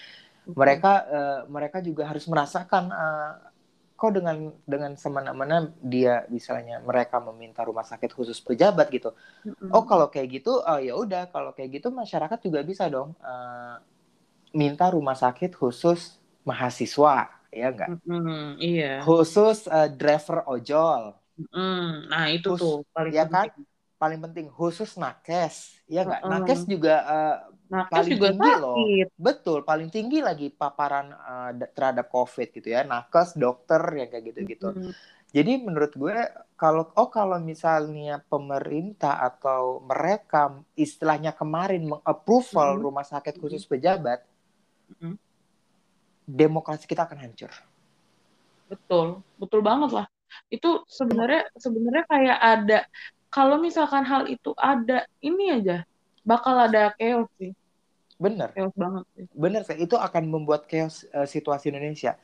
Mereka uh, mereka juga harus merasakan uh, kok dengan dengan semena-mena dia misalnya mereka meminta rumah sakit khusus pejabat gitu. Mm-hmm. oh kalau kayak gitu oh ya udah. Kalau kayak gitu masyarakat juga bisa dong uh, minta rumah sakit khusus mahasiswa. Ya enggak mm-hmm, iya. Khusus uh, driver ojol Mm, nah itu Khus, tuh paling ya penting. kan paling penting khusus nakes ya nggak mm. nakes juga uh, nakes paling juga tinggi sakit. loh betul paling tinggi lagi paparan uh, terhadap covid gitu ya nakes dokter ya kayak gitu gitu mm. jadi menurut gue kalau oh kalau misalnya pemerintah atau mereka istilahnya kemarin mengapproval mm. rumah sakit khusus pejabat mm. demokrasi kita akan hancur betul betul banget lah itu sebenarnya sebenarnya kayak ada kalau misalkan hal itu ada ini aja bakal ada chaos sih. Bener. Chaos banget sih. Bener sih itu akan membuat chaos uh, situasi Indonesia.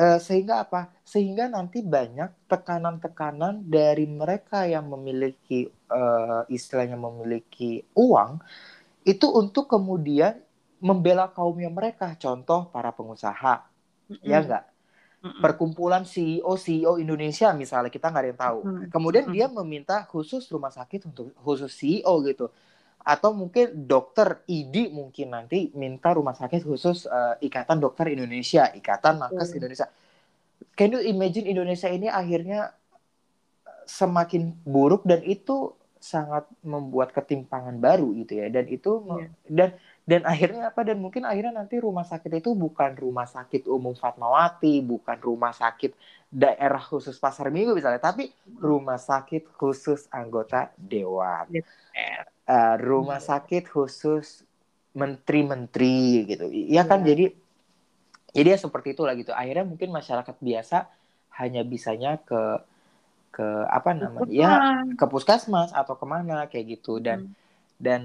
Uh, sehingga apa? Sehingga nanti banyak tekanan-tekanan dari mereka yang memiliki uh, istilahnya memiliki uang itu untuk kemudian membela kaumnya mereka. Contoh para pengusaha mm-hmm. ya enggak mm-hmm. perkumpulan CEO CEO Indonesia misalnya kita nggak ada yang tahu mm-hmm. kemudian mm-hmm. dia meminta khusus rumah sakit untuk khusus CEO gitu atau mungkin dokter ID mungkin nanti minta rumah sakit khusus uh, Ikatan Dokter Indonesia, Ikatan Nakes mm. Indonesia. Can you imagine Indonesia ini akhirnya semakin buruk dan itu sangat membuat ketimpangan baru gitu ya dan itu yeah. dan dan akhirnya apa? Dan mungkin akhirnya nanti rumah sakit itu bukan rumah sakit umum Fatmawati bukan rumah sakit daerah khusus pasar minggu misalnya tapi rumah sakit khusus anggota dewan. Uh, rumah sakit khusus menteri-menteri gitu. Ya kan? Yeah. jadi jadi ya seperti itulah gitu. Akhirnya mungkin masyarakat biasa hanya bisanya ke ke apa namanya? Ya ke puskesmas atau ke mana kayak gitu. Dan hmm. Dan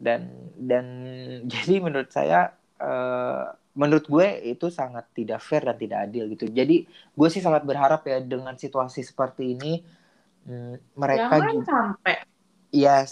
dan dan jadi menurut saya uh, menurut gue itu sangat tidak fair dan tidak adil gitu. Jadi gue sih sangat berharap ya dengan situasi seperti ini hmm, mereka Jangan sampai. Ya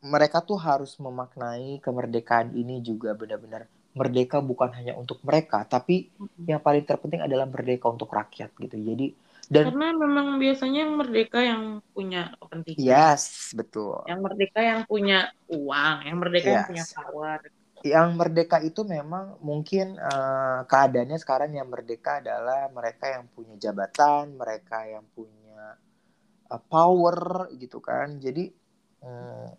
mereka tuh harus memaknai kemerdekaan ini juga benar-benar. Merdeka bukan hanya untuk mereka tapi hmm. yang paling terpenting adalah merdeka untuk rakyat gitu. Jadi dan karena memang biasanya yang merdeka yang punya kepentingan. Yes, betul. Yang merdeka yang punya uang, yang merdeka yes. yang punya power. Yang merdeka itu memang mungkin uh, keadaannya sekarang yang merdeka adalah mereka yang punya jabatan, mereka yang punya uh, power gitu kan. Jadi uh,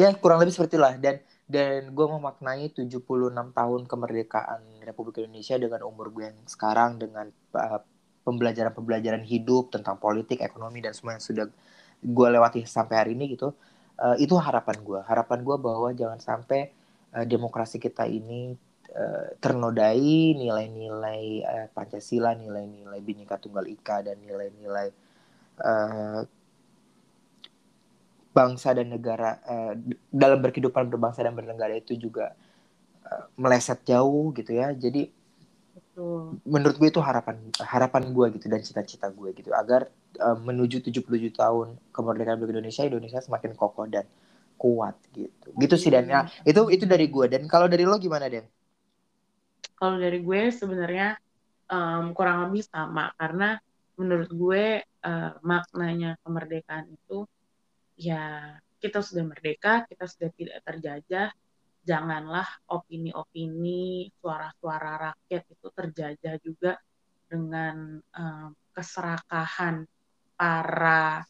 ya kurang lebih seperti itulah dan dan gue memaknai 76 tahun kemerdekaan Republik Indonesia dengan umur gue yang sekarang dengan uh, pembelajaran-pembelajaran hidup tentang politik, ekonomi dan semua yang sudah gue lewati sampai hari ini gitu. Uh, itu harapan gue. Harapan gue bahwa jangan sampai uh, demokrasi kita ini uh, ternodai nilai-nilai uh, Pancasila, nilai-nilai Bhinneka Tunggal Ika dan nilai-nilai bangsa dan negara dalam berkehidupan berbangsa dan bernegara itu juga meleset jauh gitu ya. Jadi Betul. Menurut gue itu harapan harapan gue gitu dan cita-cita gue gitu agar uh, menuju 77 tahun kemerdekaan Republik Indonesia Indonesia semakin kokoh dan kuat gitu. Gitu sih dan ya, itu itu dari gue dan kalau dari lo gimana Den? Kalau dari gue sebenarnya um, kurang lebih sama karena menurut gue uh, maknanya kemerdekaan itu ya kita sudah merdeka, kita sudah tidak terjajah, janganlah opini-opini suara-suara rakyat itu terjajah juga dengan um, keserakahan para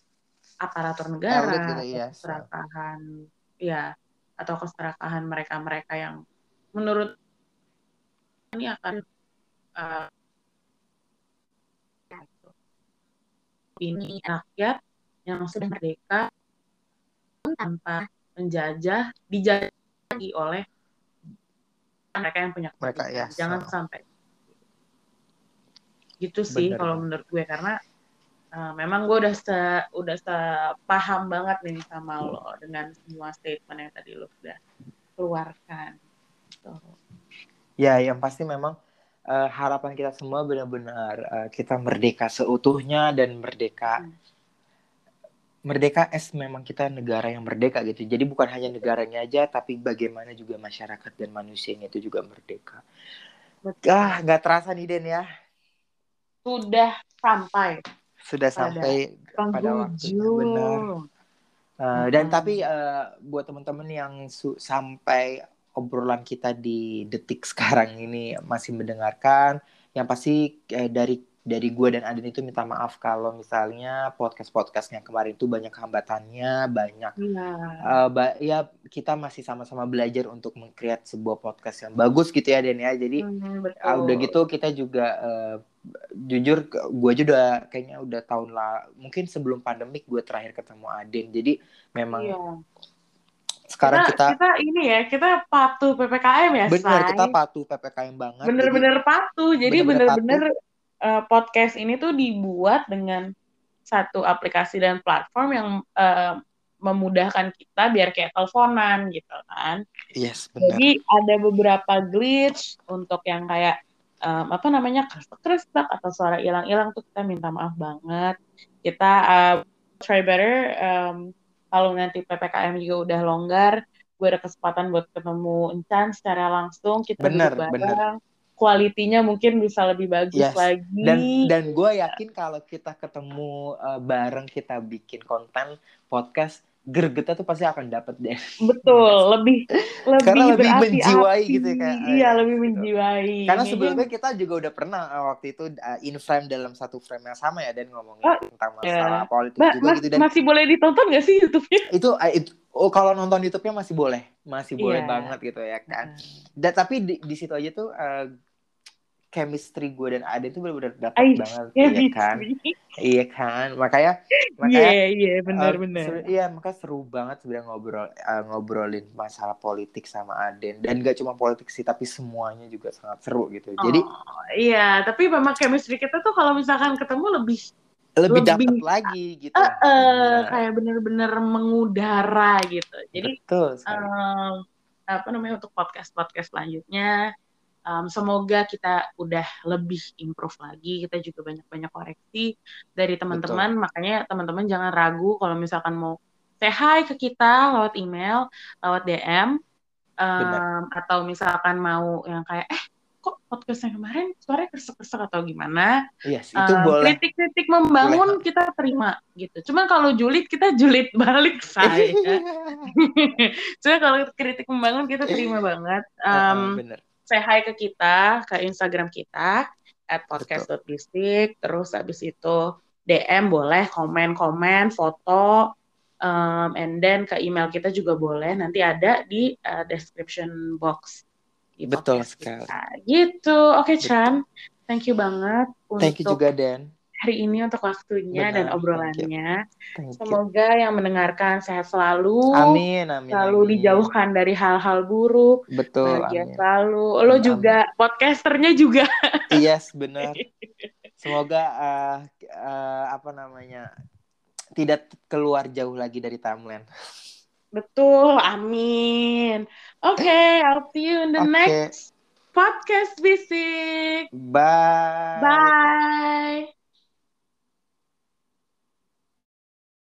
aparatur negara, gitu, ya. keserakahan ya atau keserakahan mereka-mereka yang menurut ini akan uh, ini rakyat yang sudah merdeka tanpa menjajah dijajah lagi oleh mereka yang punya mereka ya jangan so. sampai. Gitu sih kalau menurut gue karena uh, memang gue udah se udah se paham banget nih sama lo dengan semua statement yang tadi lo sudah keluarkan. So. ya yang pasti memang uh, harapan kita semua benar-benar uh, kita merdeka seutuhnya dan merdeka hmm merdeka es memang kita negara yang merdeka gitu. Jadi bukan hanya negaranya aja, tapi bagaimana juga masyarakat dan manusianya itu juga merdeka. Betul. Ah, nggak terasa nih Den ya. Sudah sampai. Sudah sampai pada waktu benar. Uh, dan tapi uh, buat teman-teman yang sampai obrolan kita di detik sekarang ini masih mendengarkan, yang pasti uh, dari dari gue dan Aden itu minta maaf kalau misalnya podcast podcastnya kemarin itu banyak hambatannya banyak ya. Uh, ba ya kita masih sama-sama belajar untuk mengcreate sebuah podcast yang bagus gitu ya Den ya. Jadi hmm, Uh, udah gitu kita juga uh, jujur gue juga udah kayaknya udah tahun lah mungkin sebelum pandemik gue terakhir ketemu Aden jadi memang ya. sekarang kita, kita kita ini ya kita patuh ppkm ya benar kita patuh ppkm banget. Bener-bener patuh. Jadi bener-bener uh, podcast ini tuh dibuat dengan satu aplikasi dan platform yang uh, memudahkan kita biar kayak teleponan gitu kan. Yes, benar. Jadi ada beberapa glitch untuk yang kayak um, apa namanya krestek-krestek atau suara hilang-hilang tuh kita minta maaf banget. Kita uh, try better um, kalau nanti ppkm juga udah longgar gue ada kesempatan buat ketemu Encan secara langsung kita Bener, duduk bener. Kualitinya mungkin bisa lebih bagus Yes. lagi dan dan gue yakin kalau kita ketemu uh, bareng kita bikin konten podcast gregetnya tuh pasti akan dapet deh betul lebih lebih Karena lebih menjiwai gitu ya, kayak, iya iya, lebih gitu. menjiwai karena sebelumnya kita juga udah pernah uh, waktu itu uh, in frame dalam satu frame yang sama ya dan ngomongin Oh, tentang masalah iya. politik Mbak, juga mas- gitu dan masih boleh ditonton gak sih YouTube-nya? itu, uh, itu oh kalau nonton YouTube-nya masih boleh masih boleh Iya. banget gitu ya kan dan tapi di, di situ aja tuh uh, chemistry gue dan Ade tuh benar-benar dapet Ais, banget ya iya kan iya kan makanya makanya Iya, iya, Uh, benar-benar. iya, maka seru banget sebenarnya ngobrol uh, ngobrolin masalah politik sama Aden dan gak cuma politik sih tapi semuanya juga sangat seru gitu. Jadi Oh, iya, tapi memang chemistry kita tuh kalau misalkan ketemu lebih lebih lebih- dapet lagi gitu. eh, eh, Bener. kayak bener-bener mengudara gitu. Jadi betul sekali. em, apa namanya untuk podcast podcast selanjutnya em, semoga kita udah lebih improve lagi kita juga banyak-banyak koreksi dari teman-teman makanya teman-teman jangan ragu kalau misalkan mau say hi ke kita lewat email lewat DM Benar. atau misalkan mau yang kayak eh kok podcast yang kemarin suaranya kersek-kersek atau gimana Yes, itu Um, boleh. kritik-kritik membangun kita terima gitu. Cuman kalau julid kita julid balik saya. Cuman kalau kritik membangun kita terima banget. Um, bener. Say hi ke kita ke Instagram kita at podcast.bistik terus habis itu DM boleh komen-komen foto um, and then ke email kita juga boleh nanti ada di uh, description box di Betul sekali. kita. gitu oke Chan thank you banget Thank you untuk juga Dan. Hari ini untuk waktunya Benar, dan thank you. obrolannya Thank you. semoga yang mendengarkan sehat selalu Amin, amin. selalu amin. dijauhkan dari hal-hal buruk Betul, bahagia amin. selalu. Lo Amin, juga podcasternya juga. Yes, benar. Semoga uh, uh, apa namanya tidak keluar jauh lagi dari timeline. Betul, amin. Oke, I'll see you in the Oke. next podcast bisik. Bye. Bye.